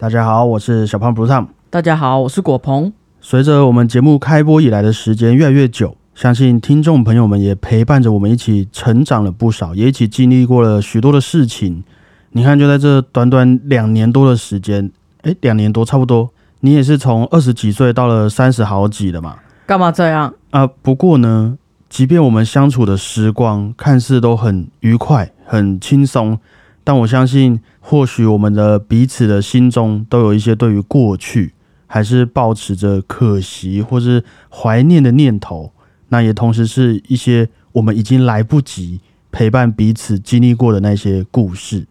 大家好，我是小胖不烫。大家好，我是果鹏。随着我们节目开播以来的时间越来越久，相信听众朋友们也陪伴着我们一起成长了不少，也一起经历过了许多的事情。你看，就在这短短两年多的时间，诶，两年多差不多，你也是从二十几岁到了三十好几了嘛？干嘛这样啊？不过呢，即便我们相处的时光看似都很愉快、很轻松，但我相信，或许我们的彼此的心中都有一些对于过去还是抱持着可惜或是怀念的念头。那也同时是一些我们已经来不及陪伴彼此经历过的那些故事。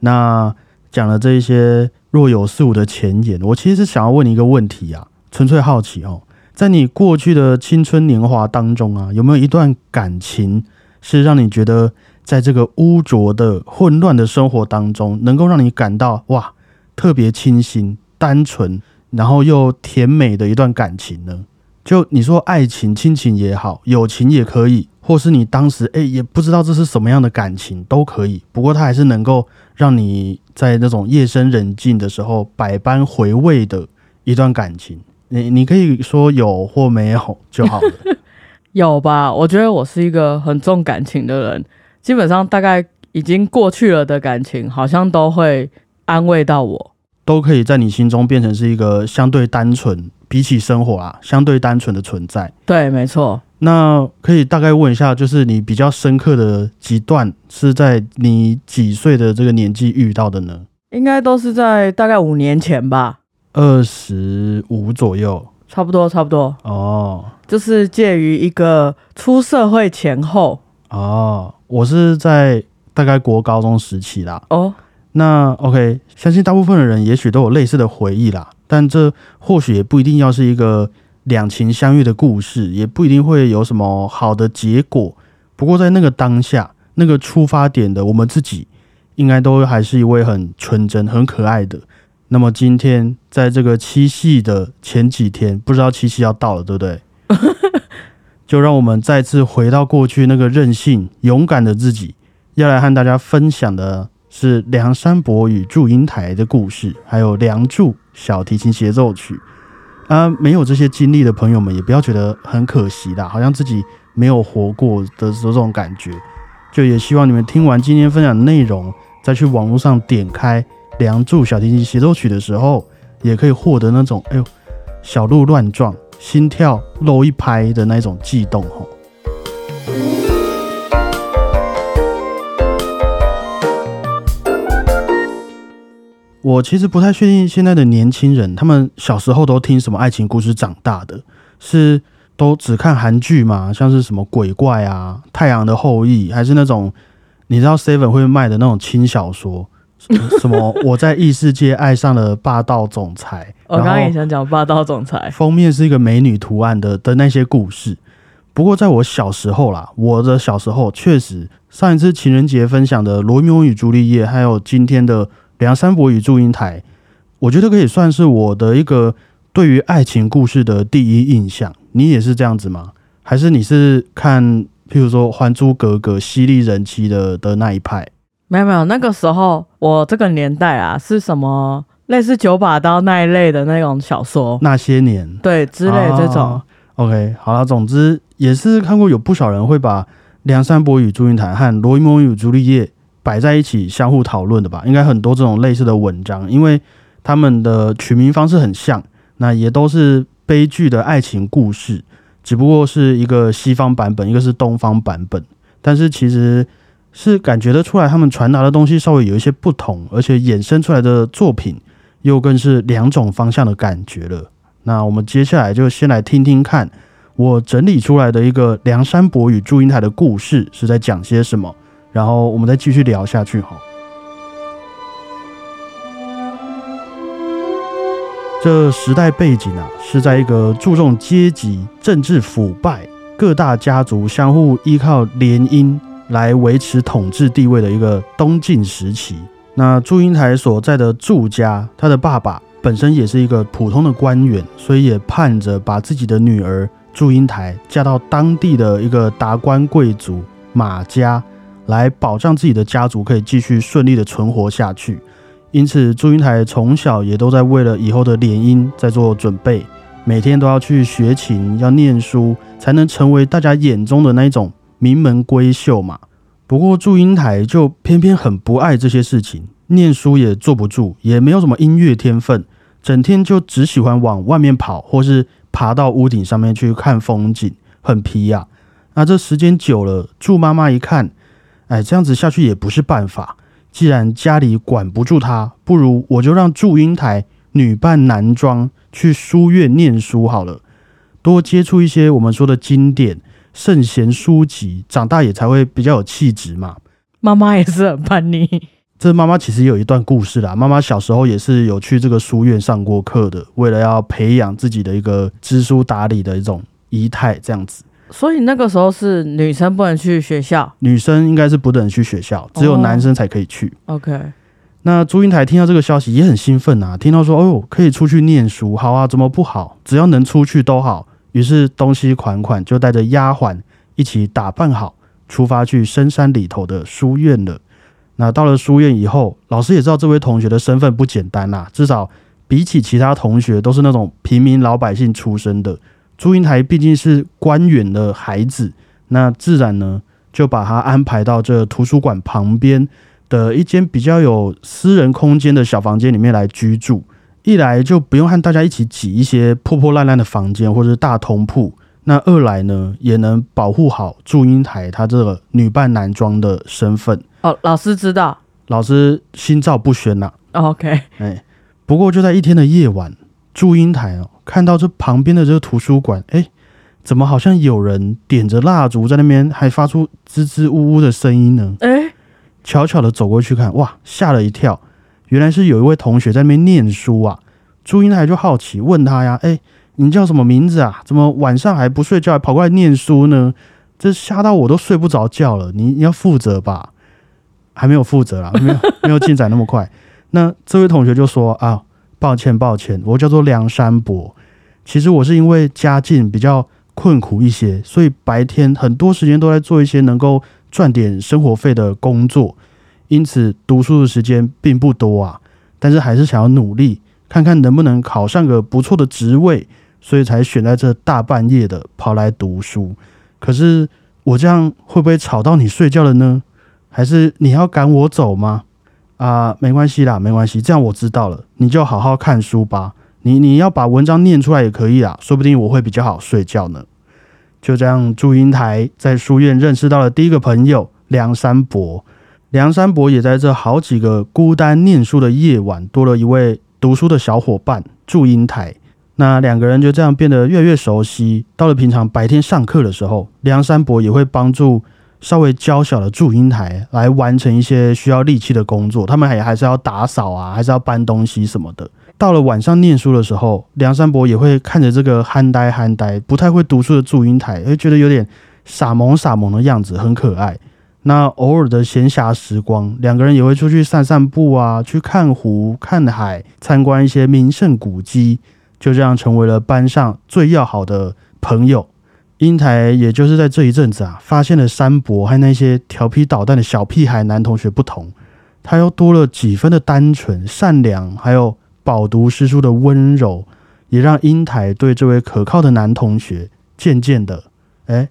那讲了这一些若有似无的前言，我其实是想要问你一个问题啊，纯粹好奇哦。在你过去的青春年华当中啊，有没有一段感情是让你觉得在这个污浊的混乱的生活当中，能够让你感到哇特别清新、单纯，然后又甜美的一段感情呢？就你说爱情、亲情也好，友情也可以，或是你当时诶也不知道这是什么样的感情都可以。不过它还是能够让你在那种夜深人静的时候百般回味的一段感情。你你可以说有或没有就好了。有吧？我觉得我是一个很重感情的人，基本上大概已经过去了的感情，好像都会安慰到我，都可以在你心中变成是一个相对单纯，比起生活啊，相对单纯的存在。对，没错。那可以大概问一下，就是你比较深刻的几段是在你几岁的这个年纪遇到的呢？应该都是在大概五年前吧。二十五左右，差不多，差不多哦，就是介于一个出社会前后哦。我是在大概国高中时期啦。哦，那 OK，相信大部分的人也许都有类似的回忆啦。但这或许也不一定要是一个两情相悦的故事，也不一定会有什么好的结果。不过在那个当下，那个出发点的我们自己，应该都还是一位很纯真、很可爱的。那么今天在这个七夕的前几天，不知道七夕要到了，对不对？就让我们再次回到过去那个任性勇敢的自己，要来和大家分享的是《梁山伯与祝英台》的故事，还有《梁祝小提琴协奏曲》啊。没有这些经历的朋友们，也不要觉得很可惜啦，好像自己没有活过的这种感觉。就也希望你们听完今天分享的内容，再去网络上点开。《梁祝小提琴协奏曲》的时候，也可以获得那种哎呦小鹿乱撞、心跳漏一拍的那种悸动吼。我其实不太确定现在的年轻人，他们小时候都听什么爱情故事长大的？是都只看韩剧吗？像是什么鬼怪啊、太阳的后裔，还是那种你知道 Seven 会卖的那种轻小说？什么？我在异世界爱上了霸道总裁。我刚刚也想讲霸道总裁。封面是一个美女图案的的那些故事。不过在我小时候啦，我的小时候确实，上一次情人节分享的《罗密欧与朱丽叶》，还有今天的《梁山伯与祝英台》，我觉得可以算是我的一个对于爱情故事的第一印象。你也是这样子吗？还是你是看譬如说《还珠格格》犀利人妻的的那一派？没有没有，那个时候我这个年代啊，是什么类似九把刀那一类的那种小说？那些年，对，之类这种。OK，好了，总之也是看过有不少人会把《梁山伯与祝英台》和《罗密欧与朱丽叶》摆在一起相互讨论的吧？应该很多这种类似的文章，因为他们的取名方式很像，那也都是悲剧的爱情故事，只不过是一个西方版本，一个是东方版本，但是其实。是感觉得出来，他们传达的东西稍微有一些不同，而且衍生出来的作品又更是两种方向的感觉了。那我们接下来就先来听听看，我整理出来的一个梁山伯与祝英台的故事是在讲些什么，然后我们再继续聊下去哈。这时代背景啊，是在一个注重阶级、政治腐败、各大家族相互依靠联姻。来维持统治地位的一个东晋时期，那祝英台所在的祝家，他的爸爸本身也是一个普通的官员，所以也盼着把自己的女儿祝英台嫁到当地的一个达官贵族马家，来保障自己的家族可以继续顺利的存活下去。因此祝英台从小也都在为了以后的联姻在做准备，每天都要去学琴，要念书，才能成为大家眼中的那一种名门闺秀嘛。不过祝英台就偏偏很不爱这些事情，念书也坐不住，也没有什么音乐天分，整天就只喜欢往外面跑，或是爬到屋顶上面去看风景，很皮呀。那这时间久了，祝妈妈一看，哎，这样子下去也不是办法。既然家里管不住她，不如我就让祝英台女扮男装去书院念书好了，多接触一些我们说的经典。圣贤书籍，长大也才会比较有气质嘛。妈妈也是很叛逆。这妈妈其实有一段故事啦。妈妈小时候也是有去这个书院上过课的，为了要培养自己的一个知书达理的一种仪态，这样子。所以那个时候是女生不能去学校，女生应该是不能去学校，只有男生才可以去。OK。那朱英台听到这个消息也很兴奋啊，听到说哦可以出去念书，好啊，怎么不好？只要能出去都好。于是东西款款就带着丫鬟一起打扮好，出发去深山里头的书院了。那到了书院以后，老师也知道这位同学的身份不简单啦，至少比起其他同学都是那种平民老百姓出身的。祝英台毕竟是官员的孩子，那自然呢就把他安排到这图书馆旁边的一间比较有私人空间的小房间里面来居住。一来就不用和大家一起挤一些破破烂烂的房间或者是大通铺，那二来呢也能保护好祝英台她这个女扮男装的身份。哦，老师知道，老师心照不宣呐。OK，哎，不过就在一天的夜晚，祝英台哦看到这旁边的这个图书馆，哎，怎么好像有人点着蜡烛在那边，还发出吱吱呜呜的声音呢？哎，悄悄的走过去看，哇，吓了一跳。原来是有一位同学在那边念书啊，朱英台就好奇问他呀：“哎，你叫什么名字啊？怎么晚上还不睡觉，还跑过来念书呢？这吓到我都睡不着觉了。你你要负责吧？还没有负责啦，没有 没有进展那么快。那这位同学就说：啊，抱歉抱歉，我叫做梁山伯。其实我是因为家境比较困苦一些，所以白天很多时间都在做一些能够赚点生活费的工作。”因此，读书的时间并不多啊，但是还是想要努力，看看能不能考上个不错的职位，所以才选在这大半夜的跑来读书。可是我这样会不会吵到你睡觉了呢？还是你要赶我走吗？啊，没关系啦，没关系，这样我知道了，你就好好看书吧。你你要把文章念出来也可以啦，说不定我会比较好睡觉呢。就这样，祝英台在书院认识到了第一个朋友梁山伯。梁山伯也在这好几个孤单念书的夜晚，多了一位读书的小伙伴祝英台。那两个人就这样变得越来越熟悉。到了平常白天上课的时候，梁山伯也会帮助稍微娇小的祝英台来完成一些需要力气的工作。他们还还是要打扫啊，还是要搬东西什么的。到了晚上念书的时候，梁山伯也会看着这个憨呆憨呆、不太会读书的祝英台，会觉得有点傻萌傻萌的样子，很可爱。那偶尔的闲暇时光，两个人也会出去散散步啊，去看湖、看海，参观一些名胜古迹，就这样成为了班上最要好的朋友。英台也就是在这一阵子啊，发现了山伯和那些调皮捣蛋的小屁孩男同学不同，他又多了几分的单纯、善良，还有饱读诗书的温柔，也让英台对这位可靠的男同学渐渐的，哎，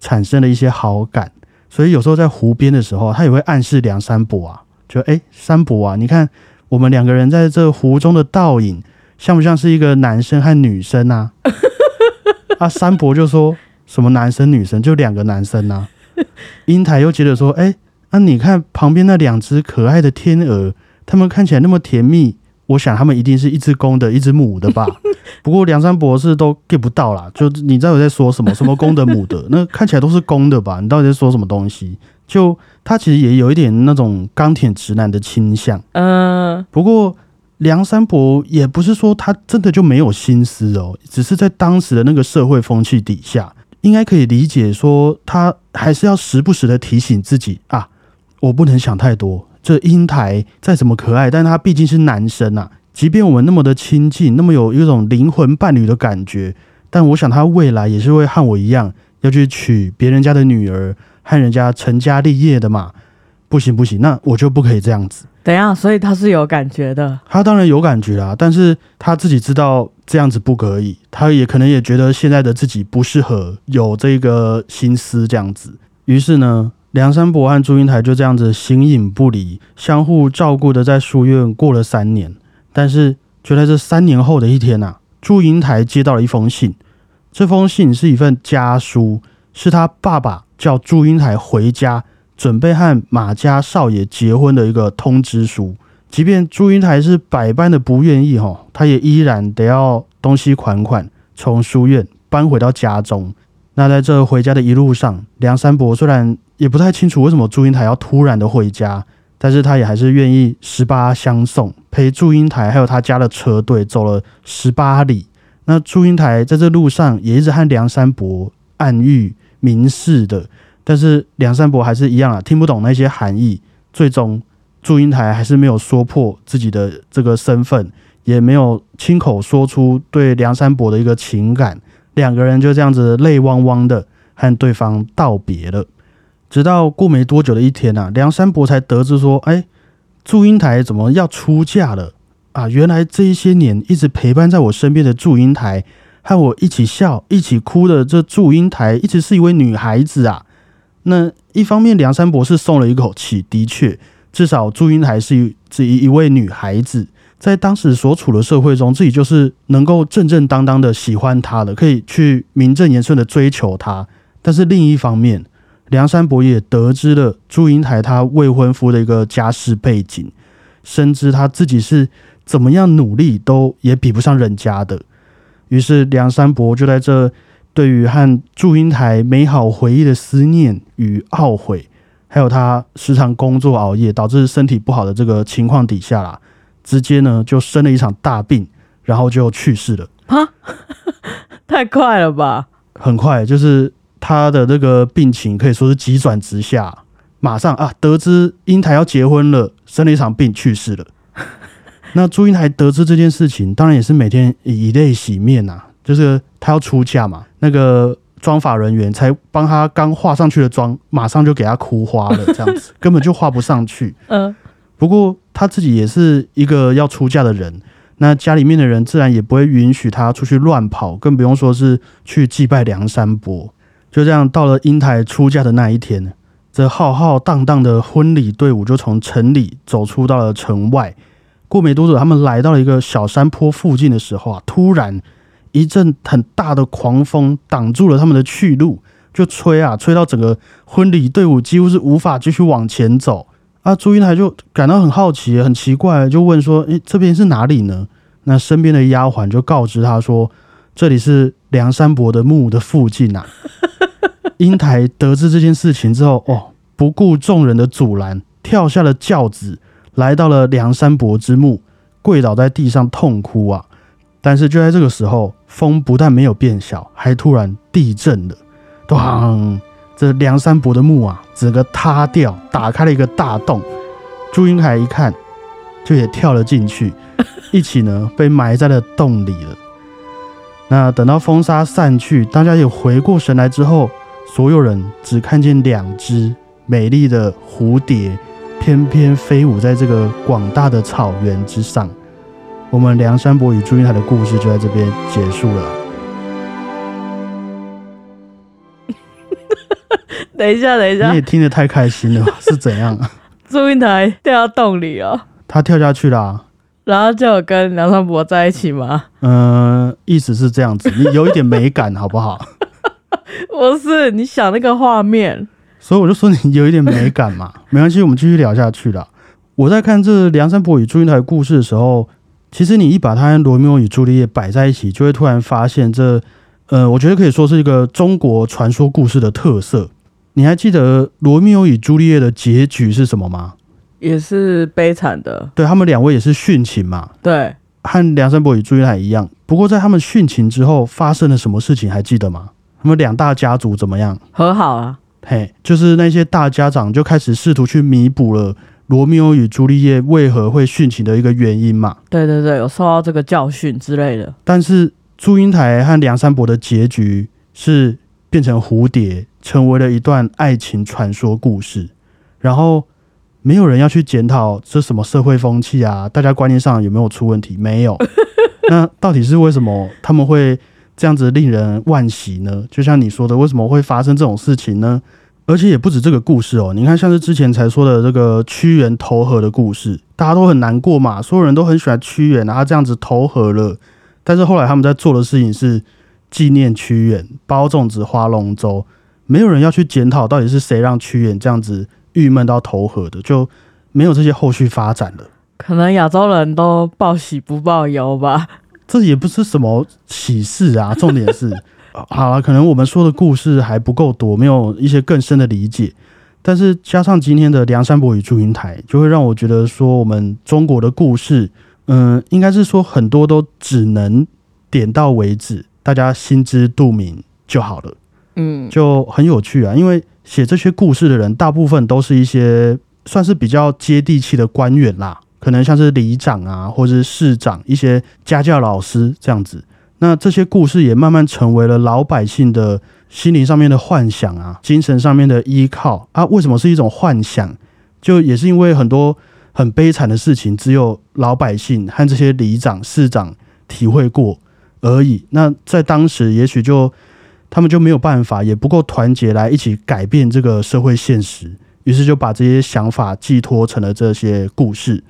产生了一些好感。所以有时候在湖边的时候，他也会暗示梁山伯啊，就哎，山伯啊，你看我们两个人在这湖中的倒影，像不像是一个男生和女生啊？啊，山伯就说什么男生女生，就两个男生啊。英台又接着说，哎，那你看旁边那两只可爱的天鹅，他们看起来那么甜蜜。我想他们一定是一只公的，一只母的吧。不过梁山博士都 get 不到啦，就你知道我在说什么？什么公的母的？那看起来都是公的吧？你到底在说什么东西？就他其实也有一点那种钢铁直男的倾向。嗯，不过梁山伯也不是说他真的就没有心思哦，只是在当时的那个社会风气底下，应该可以理解说他还是要时不时的提醒自己啊，我不能想太多。这英台再怎么可爱，但他毕竟是男生啊。即便我们那么的亲近，那么有一种灵魂伴侣的感觉，但我想他未来也是会和我一样，要去娶别人家的女儿，和人家成家立业的嘛。不行不行，那我就不可以这样子。等一下，所以他是有感觉的。他当然有感觉啦，但是他自己知道这样子不可以，他也可能也觉得现在的自己不适合有这个心思这样子。于是呢，梁山伯和祝英台就这样子形影不离，相互照顾的在书院过了三年。但是就在这三年后的一天呐，祝英台接到了一封信，这封信是一份家书，是他爸爸叫祝英台回家。准备和马家少爷结婚的一个通知书，即便祝英台是百般的不愿意哈，他也依然得要东西款款从书院搬回到家中。那在这回家的一路上，梁山伯虽然也不太清楚为什么祝英台要突然的回家，但是他也还是愿意十八相送，陪祝英台还有他家的车队走了十八里。那祝英台在这路上也一直和梁山伯暗喻明示的。但是梁山伯还是一样啊，听不懂那些含义。最终，祝英台还是没有说破自己的这个身份，也没有亲口说出对梁山伯的一个情感。两个人就这样子泪汪汪的和对方道别了。直到过没多久的一天啊，梁山伯才得知说：“哎，祝英台怎么要出嫁了啊？原来这一些年一直陪伴在我身边的祝英台，和我一起笑、一起哭的这祝英台，一直是一位女孩子啊。”那一方面，梁山伯是松了一口气，的确，至少祝英台是一是一一位女孩子，在当时所处的社会中，自己就是能够正正当当的喜欢她的，可以去名正言顺的追求她。但是另一方面，梁山伯也得知了祝英台她未婚夫的一个家世背景，深知他自己是怎么样努力都也比不上人家的，于是梁山伯就在这。对于和祝英台美好回忆的思念与懊悔，还有他时常工作熬夜导致身体不好的这个情况底下啦，直接呢就生了一场大病，然后就去世了。啊，太快了吧！很快，就是他的这个病情可以说是急转直下，马上啊得知英台要结婚了，生了一场病去世了。那祝英台得知这件事情，当然也是每天以泪洗面呐。就是他要出嫁嘛，那个妆发人员才帮他刚画上去的妆，马上就给他哭花了，这样子根本就画不上去。嗯，不过他自己也是一个要出嫁的人，那家里面的人自然也不会允许他出去乱跑，更不用说是去祭拜梁山伯。就这样，到了英台出嫁的那一天，这浩浩荡荡的婚礼队伍就从城里走出到了城外。过没多久，他们来到了一个小山坡附近的时候啊，突然。一阵很大的狂风挡住了他们的去路，就吹啊，吹到整个婚礼队伍几乎是无法继续往前走。啊，朱英台就感到很好奇，很奇怪，就问说：“诶，这边是哪里呢？”那身边的丫鬟就告知他说：“这里是梁山伯的墓的附近啊。”英台得知这件事情之后，哦，不顾众人的阻拦，跳下了轿子，来到了梁山伯之墓，跪倒在地上痛哭啊。但是就在这个时候，风不但没有变小，还突然地震了，咣！这梁山伯的墓啊，整个塌掉，打开了一个大洞。祝英台一看，就也跳了进去，一起呢被埋在了洞里了。那等到风沙散去，大家也回过神来之后，所有人只看见两只美丽的蝴蝶，翩翩飞舞在这个广大的草原之上。我们梁山伯与祝英台的故事就在这边结束了。等一下，等一下，你也听得太开心了，是怎样？祝英台掉到洞里哦，他跳下去了，然后就跟梁山伯在一起吗？嗯，意思是这样子，你有一点美感好不好？不是，你想那个画面，所以我就说你有一点美感嘛，没关系，我们继续聊下去了。我在看这梁山伯与祝英台故事的时候。其实你一把他跟罗密欧与朱丽叶摆在一起，就会突然发现这，呃，我觉得可以说是一个中国传说故事的特色。你还记得罗密欧与朱丽叶的结局是什么吗？也是悲惨的。对他们两位也是殉情嘛？对，和梁山伯与祝英台一样。不过在他们殉情之后，发生了什么事情还记得吗？他们两大家族怎么样？和好了。嘿，就是那些大家长就开始试图去弥补了。罗密欧与朱丽叶为何会殉情的一个原因嘛？对对对，有受到这个教训之类的。但是祝英台和梁山伯的结局是变成蝴蝶，成为了一段爱情传说故事。然后没有人要去检讨这什么社会风气啊，大家观念上有没有出问题？没有。那到底是为什么他们会这样子令人惋惜呢？就像你说的，为什么会发生这种事情呢？而且也不止这个故事哦，你看像是之前才说的这个屈原投河的故事，大家都很难过嘛，所有人都很喜欢屈原，然后这样子投河了。但是后来他们在做的事情是纪念屈原，包粽子、划龙舟，没有人要去检讨到底是谁让屈原这样子郁闷到投河的，就没有这些后续发展了。可能亚洲人都报喜不报忧吧。这也不是什么喜事啊，重点是，好了，可能我们说的故事还不够多，没有一些更深的理解。但是加上今天的梁山伯与祝英台，就会让我觉得说，我们中国的故事。嗯，应该是说很多都只能点到为止，大家心知肚明就好了。嗯，就很有趣啊，因为写这些故事的人，大部分都是一些算是比较接地气的官员啦，可能像是里长啊，或者是市长，一些家教老师这样子。那这些故事也慢慢成为了老百姓的心灵上面的幻想啊，精神上面的依靠啊。为什么是一种幻想？就也是因为很多。很悲惨的事情，只有老百姓和这些里长、市长体会过而已。那在当时，也许就他们就没有办法，也不够团结来一起改变这个社会现实，于是就把这些想法寄托成了这些故事。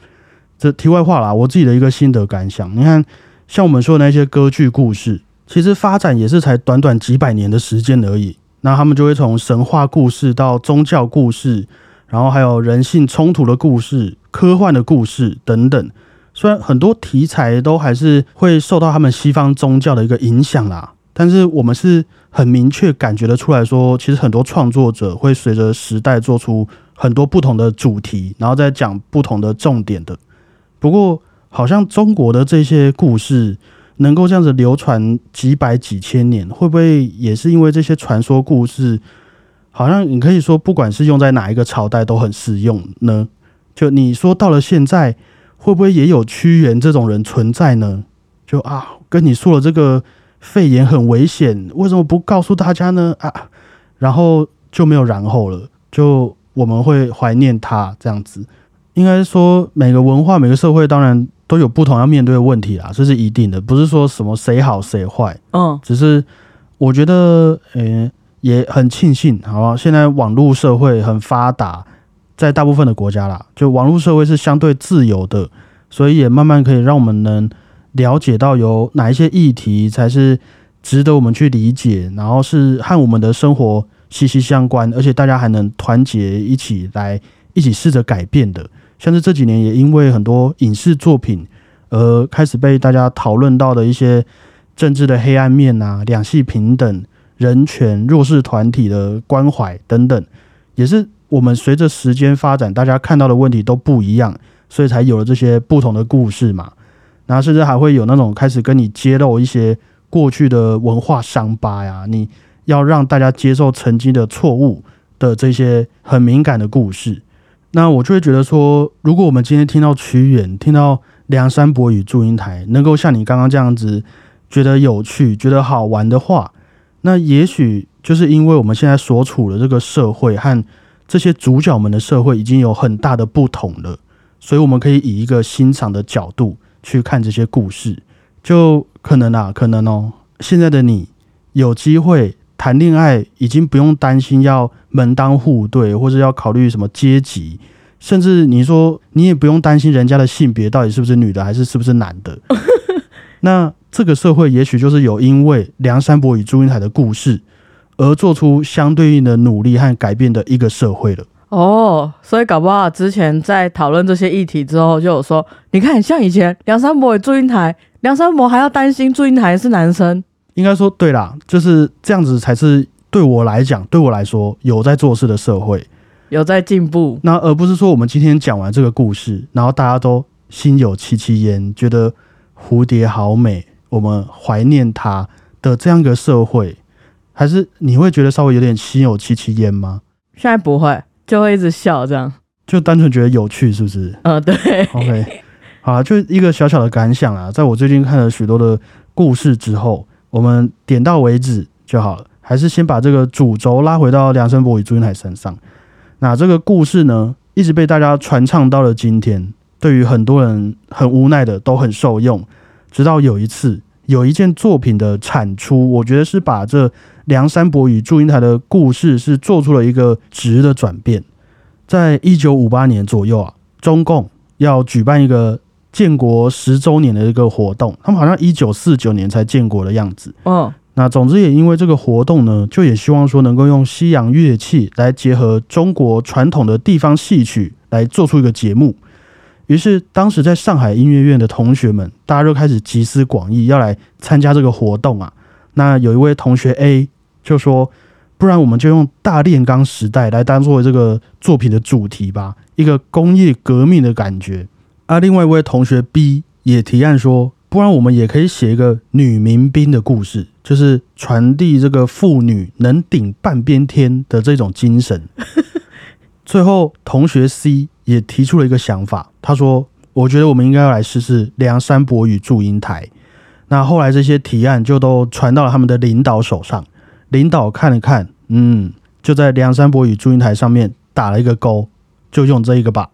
这题外话啦，我自己的一个心得感想。你看，像我们说的那些歌剧故事，其实发展也是才短短几百年的时间而已。那他们就会从神话故事到宗教故事。然后还有人性冲突的故事、科幻的故事等等，虽然很多题材都还是会受到他们西方宗教的一个影响啦，但是我们是很明确感觉得出来说，其实很多创作者会随着时代做出很多不同的主题，然后再讲不同的重点的。不过，好像中国的这些故事能够这样子流传几百几千年，会不会也是因为这些传说故事？好像你可以说，不管是用在哪一个朝代都很适用呢。就你说到了现在，会不会也有屈原这种人存在呢？就啊，跟你说了这个肺炎很危险，为什么不告诉大家呢？啊，然后就没有然后了。就我们会怀念他这样子。应该说，每个文化、每个社会，当然都有不同要面对的问题啦，这是一定的。不是说什么谁好谁坏，嗯，只是我觉得，嗯。也很庆幸，好吧？现在网络社会很发达，在大部分的国家啦，就网络社会是相对自由的，所以也慢慢可以让我们能了解到有哪一些议题才是值得我们去理解，然后是和我们的生活息息相关，而且大家还能团结一起来一起试着改变的。像是这几年也因为很多影视作品而开始被大家讨论到的一些政治的黑暗面啊，两性平等。人权、弱势团体的关怀等等，也是我们随着时间发展，大家看到的问题都不一样，所以才有了这些不同的故事嘛。然后甚至还会有那种开始跟你揭露一些过去的文化伤疤呀，你要让大家接受曾经的错误的这些很敏感的故事。那我就会觉得说，如果我们今天听到屈原、听到梁山伯与祝英台，能够像你刚刚这样子觉得有趣、觉得好玩的话，那也许就是因为我们现在所处的这个社会和这些主角们的社会已经有很大的不同了，所以我们可以以一个欣赏的角度去看这些故事，就可能啊，可能哦，现在的你有机会谈恋爱，已经不用担心要门当户对，或者要考虑什么阶级，甚至你说你也不用担心人家的性别到底是不是女的还是是不是男的，那。这个社会也许就是有因为梁山伯与祝英台的故事而做出相对应的努力和改变的一个社会了。哦，所以搞不好之前在讨论这些议题之后，就有说，你看像以前梁山伯与祝英台，梁山伯还要担心祝英台是男生。应该说对啦，就是这样子才是对我来讲，对我来说有在做事的社会，有在进步。那而不是说我们今天讲完这个故事，然后大家都心有戚戚焉，觉得蝴蝶好美。我们怀念他的这样一个社会，还是你会觉得稍微有点心有戚戚焉吗？现在不会，就会一直笑，这样就单纯觉得有趣，是不是？嗯，对。OK，好，就一个小小的感想啊，在我最近看了许多的故事之后，我们点到为止就好了。还是先把这个主轴拉回到梁山伯与祝英台身上。那这个故事呢，一直被大家传唱到了今天。对于很多人很无奈的都很受用。直到有一次，有一件作品的产出，我觉得是把这梁山伯与祝英台的故事是做出了一个质的转变。在一九五八年左右啊，中共要举办一个建国十周年的一个活动，他们好像一九四九年才建国的样子。嗯，那总之也因为这个活动呢，就也希望说能够用西洋乐器来结合中国传统的地方戏曲来做出一个节目。于是当时在上海音乐院的同学们，大家就开始集思广益，要来参加这个活动啊。那有一位同学 A 就说：“不然我们就用大炼钢时代来当做这个作品的主题吧，一个工业革命的感觉。”啊，另外一位同学 B 也提案说：“不然我们也可以写一个女民兵的故事，就是传递这个妇女能顶半边天的这种精神。”最后，同学 C 也提出了一个想法，他说：“我觉得我们应该要来试试梁山伯与祝英台。”那后来这些提案就都传到了他们的领导手上，领导看了看，嗯，就在梁山伯与祝英台上面打了一个勾，就用这一个吧。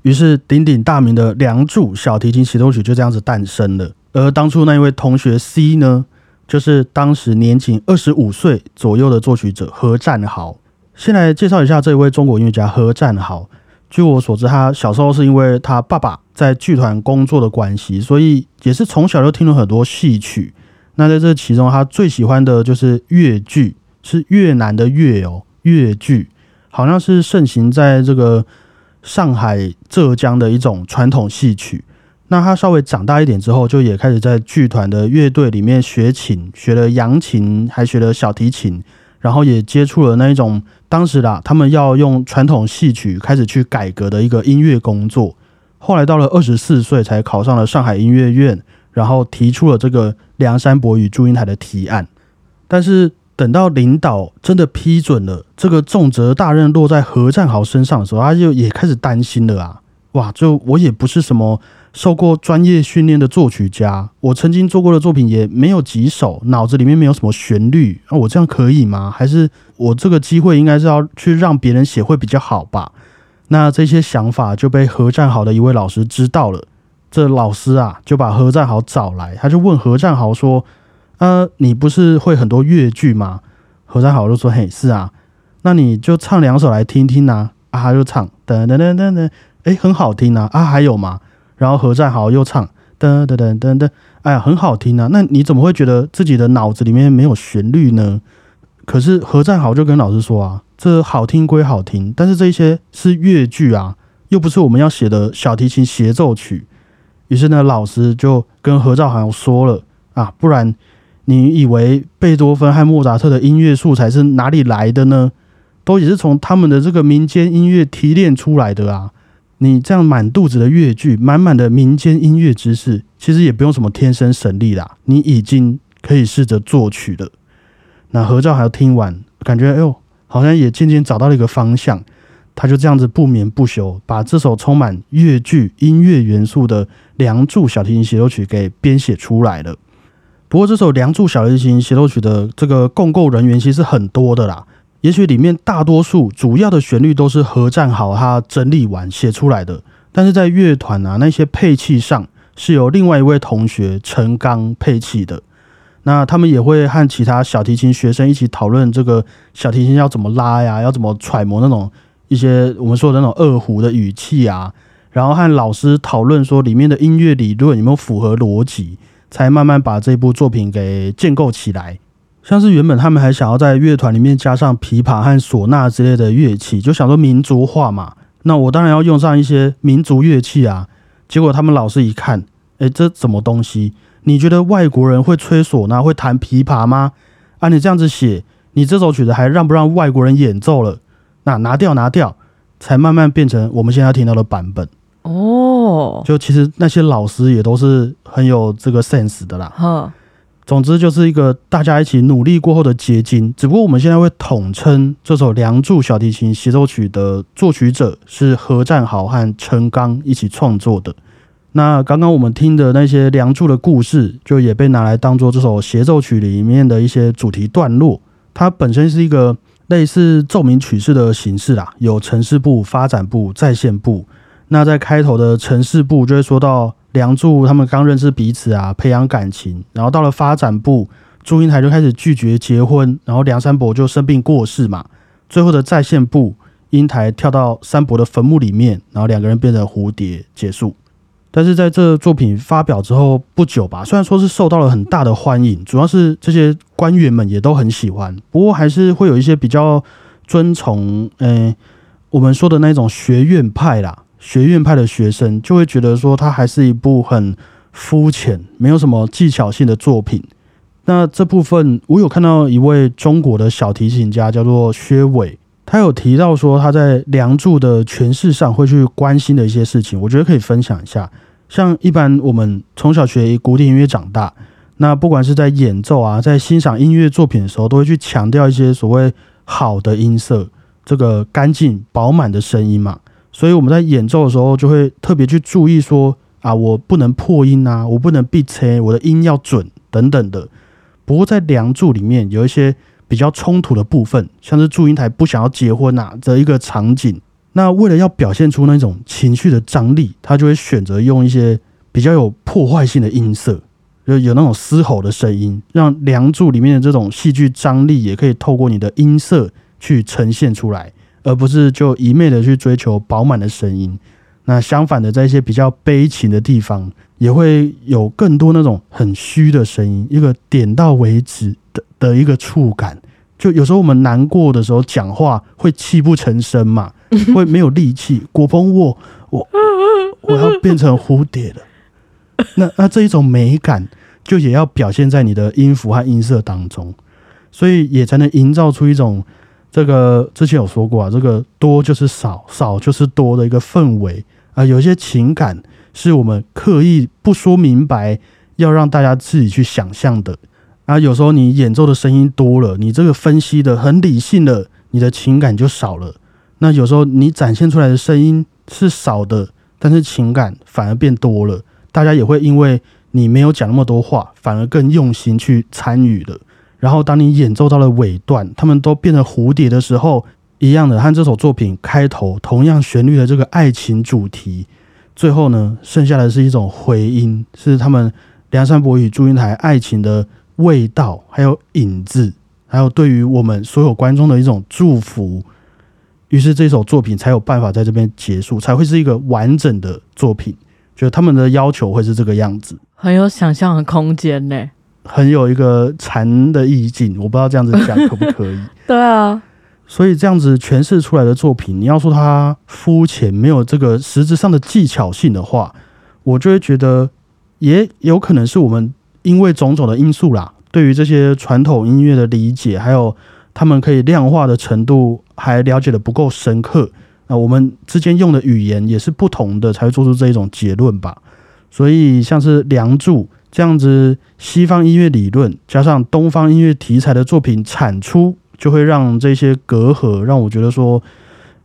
于是鼎鼎大名的《梁祝》小提琴协奏曲就这样子诞生了。而当初那一位同学 C 呢，就是当时年仅二十五岁左右的作曲者何占豪。先来介绍一下这一位中国音乐家何占豪。据我所知，他小时候是因为他爸爸在剧团工作的关系，所以也是从小就听了很多戏曲。那在这其中，他最喜欢的就是越剧，是越南的越哦，越剧好像是盛行在这个上海、浙江的一种传统戏曲。那他稍微长大一点之后，就也开始在剧团的乐队里面学琴，学了扬琴，还学了小提琴。然后也接触了那一种当时啦，他们要用传统戏曲开始去改革的一个音乐工作。后来到了二十四岁才考上了上海音乐院，然后提出了这个梁山伯与祝英台的提案。但是等到领导真的批准了这个重责大任落在何占豪身上的时候，他就也开始担心了啊！哇，就我也不是什么。受过专业训练的作曲家，我曾经做过的作品也没有几首，脑子里面没有什么旋律，那我这样可以吗？还是我这个机会应该是要去让别人写会比较好吧？那这些想法就被何占豪的一位老师知道了，这老师啊就把何占豪找来，他就问何占豪说：“呃，你不是会很多越剧吗？”何占豪就说：“嘿，是啊，那你就唱两首来听听啊。”啊，他就唱噔噔噔噔噔，哎，很好听啊！啊，还有吗？然后何在豪又唱噔噔噔噔噔，哎呀，很好听啊！那你怎么会觉得自己的脑子里面没有旋律呢？可是何在豪就跟老师说啊，这好听归好听，但是这些是乐剧啊，又不是我们要写的小提琴协奏曲。于是呢，老师就跟何占豪说了啊，不然你以为贝多芬和莫扎特的音乐素材是哪里来的呢？都也是从他们的这个民间音乐提炼出来的啊。你这样满肚子的乐句，满满的民间音乐知识，其实也不用什么天生神力啦，你已经可以试着作曲了。那合照还要听完，感觉哎呦，好像也渐渐找到了一个方向。他就这样子不眠不休，把这首充满乐句音乐元素的《梁祝》小提琴协奏曲给编写出来了。不过，这首《梁祝》小提琴协奏曲的这个共构人员其实很多的啦。也许里面大多数主要的旋律都是何占豪他整理完写出来的，但是在乐团啊那些配器上是由另外一位同学陈刚配器的。那他们也会和其他小提琴学生一起讨论这个小提琴要怎么拉呀，要怎么揣摩那种一些我们说的那种二胡的语气啊，然后和老师讨论说里面的音乐理论有没有符合逻辑，才慢慢把这部作品给建构起来。像是原本他们还想要在乐团里面加上琵琶和唢呐之类的乐器，就想说民族化嘛。那我当然要用上一些民族乐器啊。结果他们老师一看，哎，这什么东西？你觉得外国人会吹唢呐、会弹琵琶吗？啊，你这样子写，你这首曲子还让不让外国人演奏了？那拿掉拿掉，才慢慢变成我们现在听到的版本。哦，就其实那些老师也都是很有这个 sense 的啦。总之就是一个大家一起努力过后的结晶。只不过我们现在会统称这首《梁祝》小提琴协奏曲的作曲者是何占豪和陈刚一起创作的。那刚刚我们听的那些《梁祝》的故事，就也被拿来当做这首协奏曲里面的一些主题段落。它本身是一个类似奏鸣曲式的形式啦，有城市部、发展部、在线部。那在开头的城市部就会说到梁祝他们刚认识彼此啊，培养感情，然后到了发展部，祝英台就开始拒绝结婚，然后梁山伯就生病过世嘛。最后的在线部，英台跳到山伯的坟墓里面，然后两个人变成蝴蝶结束。但是在这作品发表之后不久吧，虽然说是受到了很大的欢迎，主要是这些官员们也都很喜欢，不过还是会有一些比较遵从，嗯，我们说的那种学院派啦。学院派的学生就会觉得说，它还是一部很肤浅、没有什么技巧性的作品。那这部分，我有看到一位中国的小提琴家，叫做薛伟，他有提到说，他在《梁祝》的诠释上会去关心的一些事情，我觉得可以分享一下。像一般我们从小学古典音乐长大，那不管是在演奏啊，在欣赏音乐作品的时候，都会去强调一些所谓好的音色，这个干净饱满的声音嘛。所以我们在演奏的时候，就会特别去注意说啊，我不能破音啊，我不能闭车，我的音要准等等的。不过在《梁祝》里面有一些比较冲突的部分，像是祝英台不想要结婚啊的一个场景。那为了要表现出那种情绪的张力，他就会选择用一些比较有破坏性的音色，就有那种嘶吼的声音，让《梁祝》里面的这种戏剧张力也可以透过你的音色去呈现出来。而不是就一昧的去追求饱满的声音，那相反的，在一些比较悲情的地方，也会有更多那种很虚的声音，一个点到为止的的一个触感。就有时候我们难过的时候讲话会泣不成声嘛，会没有力气。果鹏，我我我要变成蝴蝶了。那那这一种美感，就也要表现在你的音符和音色当中，所以也才能营造出一种。这个之前有说过啊，这个多就是少，少就是多的一个氛围啊，有些情感是我们刻意不说明白，要让大家自己去想象的啊。有时候你演奏的声音多了，你这个分析的很理性的，你的情感就少了。那有时候你展现出来的声音是少的，但是情感反而变多了，大家也会因为你没有讲那么多话，反而更用心去参与了。然后，当你演奏到了尾段，他们都变成蝴蝶的时候，一样的和这首作品开头同样旋律的这个爱情主题，最后呢，剩下的是一种回音，是他们梁山伯与祝英台爱情的味道，还有影子，还有对于我们所有观众的一种祝福。于是这首作品才有办法在这边结束，才会是一个完整的作品。就他们的要求会是这个样子，很有想象的空间呢。很有一个禅的意境，我不知道这样子讲可不可以。对啊，所以这样子诠释出来的作品，你要说它肤浅，没有这个实质上的技巧性的话，我就会觉得也有可能是我们因为种种的因素啦，对于这些传统音乐的理解，还有他们可以量化的程度，还了解的不够深刻。那我们之间用的语言也是不同的，才会做出这一种结论吧。所以像是《梁祝》。这样子，西方音乐理论加上东方音乐题材的作品产出，就会让这些隔阂，让我觉得说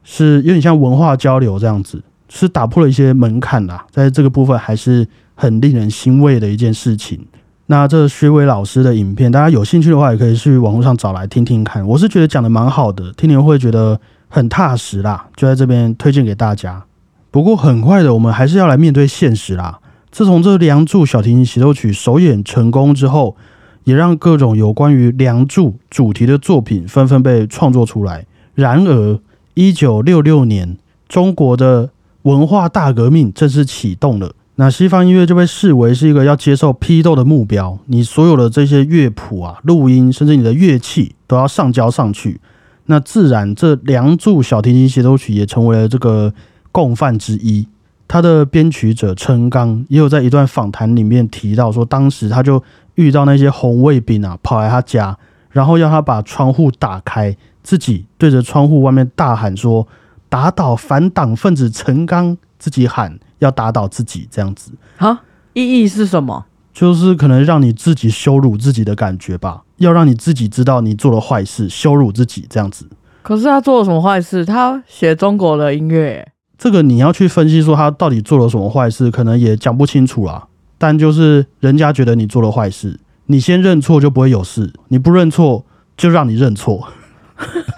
是有点像文化交流这样子，是打破了一些门槛啦。在这个部分，还是很令人欣慰的一件事情。那这薛伟老师的影片，大家有兴趣的话，也可以去网络上找来听听看。我是觉得讲的蛮好的，听你会觉得很踏实啦，就在这边推荐给大家。不过很快的，我们还是要来面对现实啦。自从这《梁祝》小提琴协奏曲首演成功之后，也让各种有关于《梁祝》主题的作品纷纷被创作出来。然而，一九六六年，中国的文化大革命正式启动了。那西方音乐就被视为是一个要接受批斗的目标。你所有的这些乐谱啊、录音，甚至你的乐器都要上交上去。那自然，这《梁祝》小提琴协奏曲也成为了这个共犯之一。他的编曲者陈刚也有在一段访谈里面提到说，当时他就遇到那些红卫兵啊，跑来他家，然后要他把窗户打开，自己对着窗户外面大喊说：“打倒反党分子陈刚！”自己喊要打倒自己，这样子啊？意义是什么？就是可能让你自己羞辱自己的感觉吧，要让你自己知道你做了坏事，羞辱自己这样子。可是他做了什么坏事？他写中国的音乐。这个你要去分析说他到底做了什么坏事，可能也讲不清楚啦。但就是人家觉得你做了坏事，你先认错就不会有事；你不认错，就让你认错。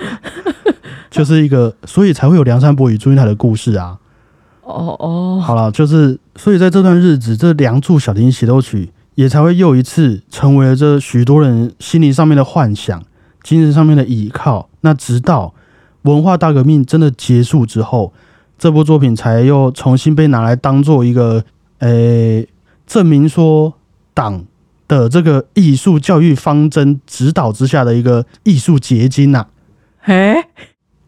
就是一个，所以才会有梁山伯与祝英台的故事啊。哦哦，好了，就是所以在这段日子，这《梁祝小提琴协奏曲》也才会又一次成为了这许多人心灵上面的幻想、精神上面的依靠。那直到文化大革命真的结束之后，这部作品才又重新被拿来当做一个，诶、证明说党的这个艺术教育方针指导之下的一个艺术结晶呐、嘿，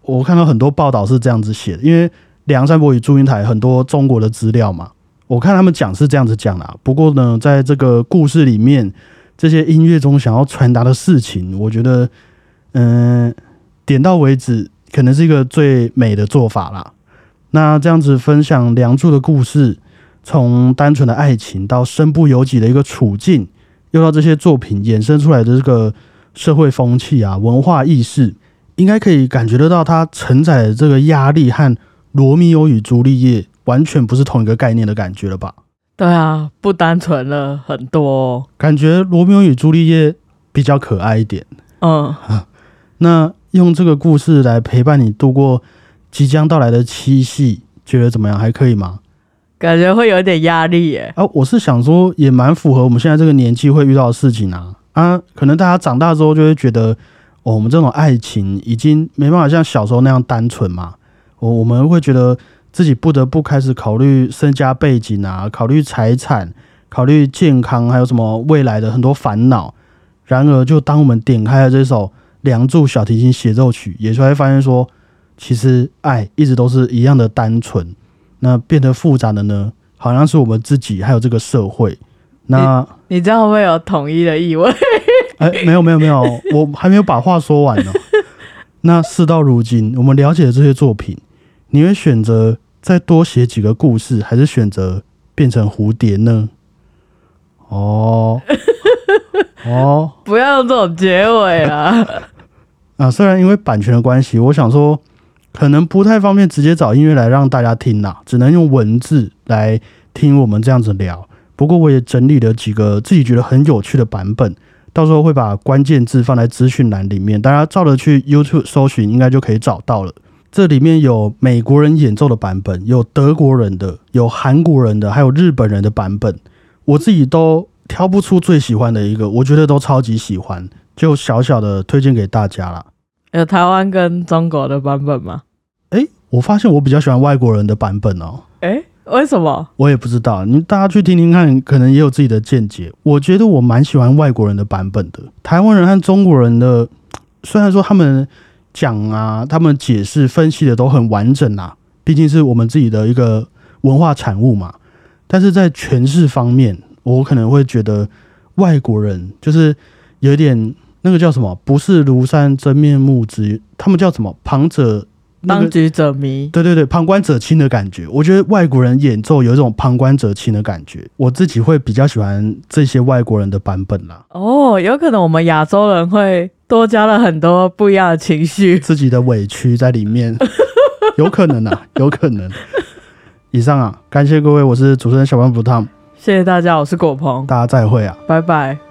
我看到很多报道是这样子写的，因为梁山伯与祝英台很多中国的资料嘛，我看他们讲是这样子讲的啊。不过呢，在这个故事里面，这些音乐中想要传达的事情，我觉得，嗯、点到为止，可能是一个最美的做法啦。那这样子分享梁祝的故事，从单纯的爱情到身不由己的一个处境，又到这些作品衍生出来的这个社会风气啊、文化意识，应该可以感觉得到，它承载的这个压力和《罗密欧与朱丽叶》完全不是同一个概念的感觉了吧？对啊，不单纯了很多哦、感觉《罗密欧与朱丽叶》比较可爱一点。嗯，那用这个故事来陪伴你度过即将到来的七夕，觉得怎么样？还可以吗？感觉会有点压力耶。啊，我是想说，也蛮符合我们现在这个年纪会遇到的事情啊。啊，可能大家长大之后就会觉得，哦，我们这种爱情已经没办法像小时候那样单纯嘛。我我们会觉得自己不得不开始考虑身家背景啊，考虑财产，考虑健康，还有什么未来的很多烦恼。然而，就当我们点开了这首《梁祝小提琴协奏曲》，也就会发现说，其实爱一直都是一样的单纯。那变得复杂的呢，好像是我们自己还有这个社会。那你这样会不会有统一的意味？哎，没有没有没有，我还没有把话说完呢。那事到如今，我们了解了这些作品，你会选择再多写几个故事，还是选择变成蝴蝶呢？哦哦 不要用这种结尾啊！啊！虽然因为版权的关系，我想说可能不太方便直接找音乐来让大家听啦，只能用文字来听我们这样子聊。不过我也整理了几个自己觉得很有趣的版本，到时候会把关键字放在资讯栏里面，大家照着去 YouTube 搜寻，应该就可以找到了。这里面有美国人演奏的版本，有德国人的，有韩国人的，还有日本人的版本。我自己都挑不出最喜欢的一个，我觉得都超级喜欢，就小小的推荐给大家啦。有台湾跟中国的版本吗？诶，我发现我比较喜欢外国人的版本哦。诶，为什么？我也不知道，你大家去听听看，可能也有自己的见解。我觉得我蛮喜欢外国人的版本的，台湾人和中国人的，虽然说他们讲啊，他们解释分析的都很完整啊，毕竟是我们自己的一个文化产物嘛。但是在诠释方面，我可能会觉得外国人就是有点那个叫什么，不是庐山真面目之，他们叫什么旁者。那个当局者迷。对对对，旁观者清的感觉，我觉得外国人演奏有一种旁观者清的感觉，我自己会比较喜欢这些外国人的版本啦，哦，有可能我们亚洲人会多加了很多不一样的情绪。自己的委屈在里面，有可能啊，有可能。以上啊，感谢各位，我是主持人小班不烫，谢谢大家，我是果鹏，大家再会啊。拜拜。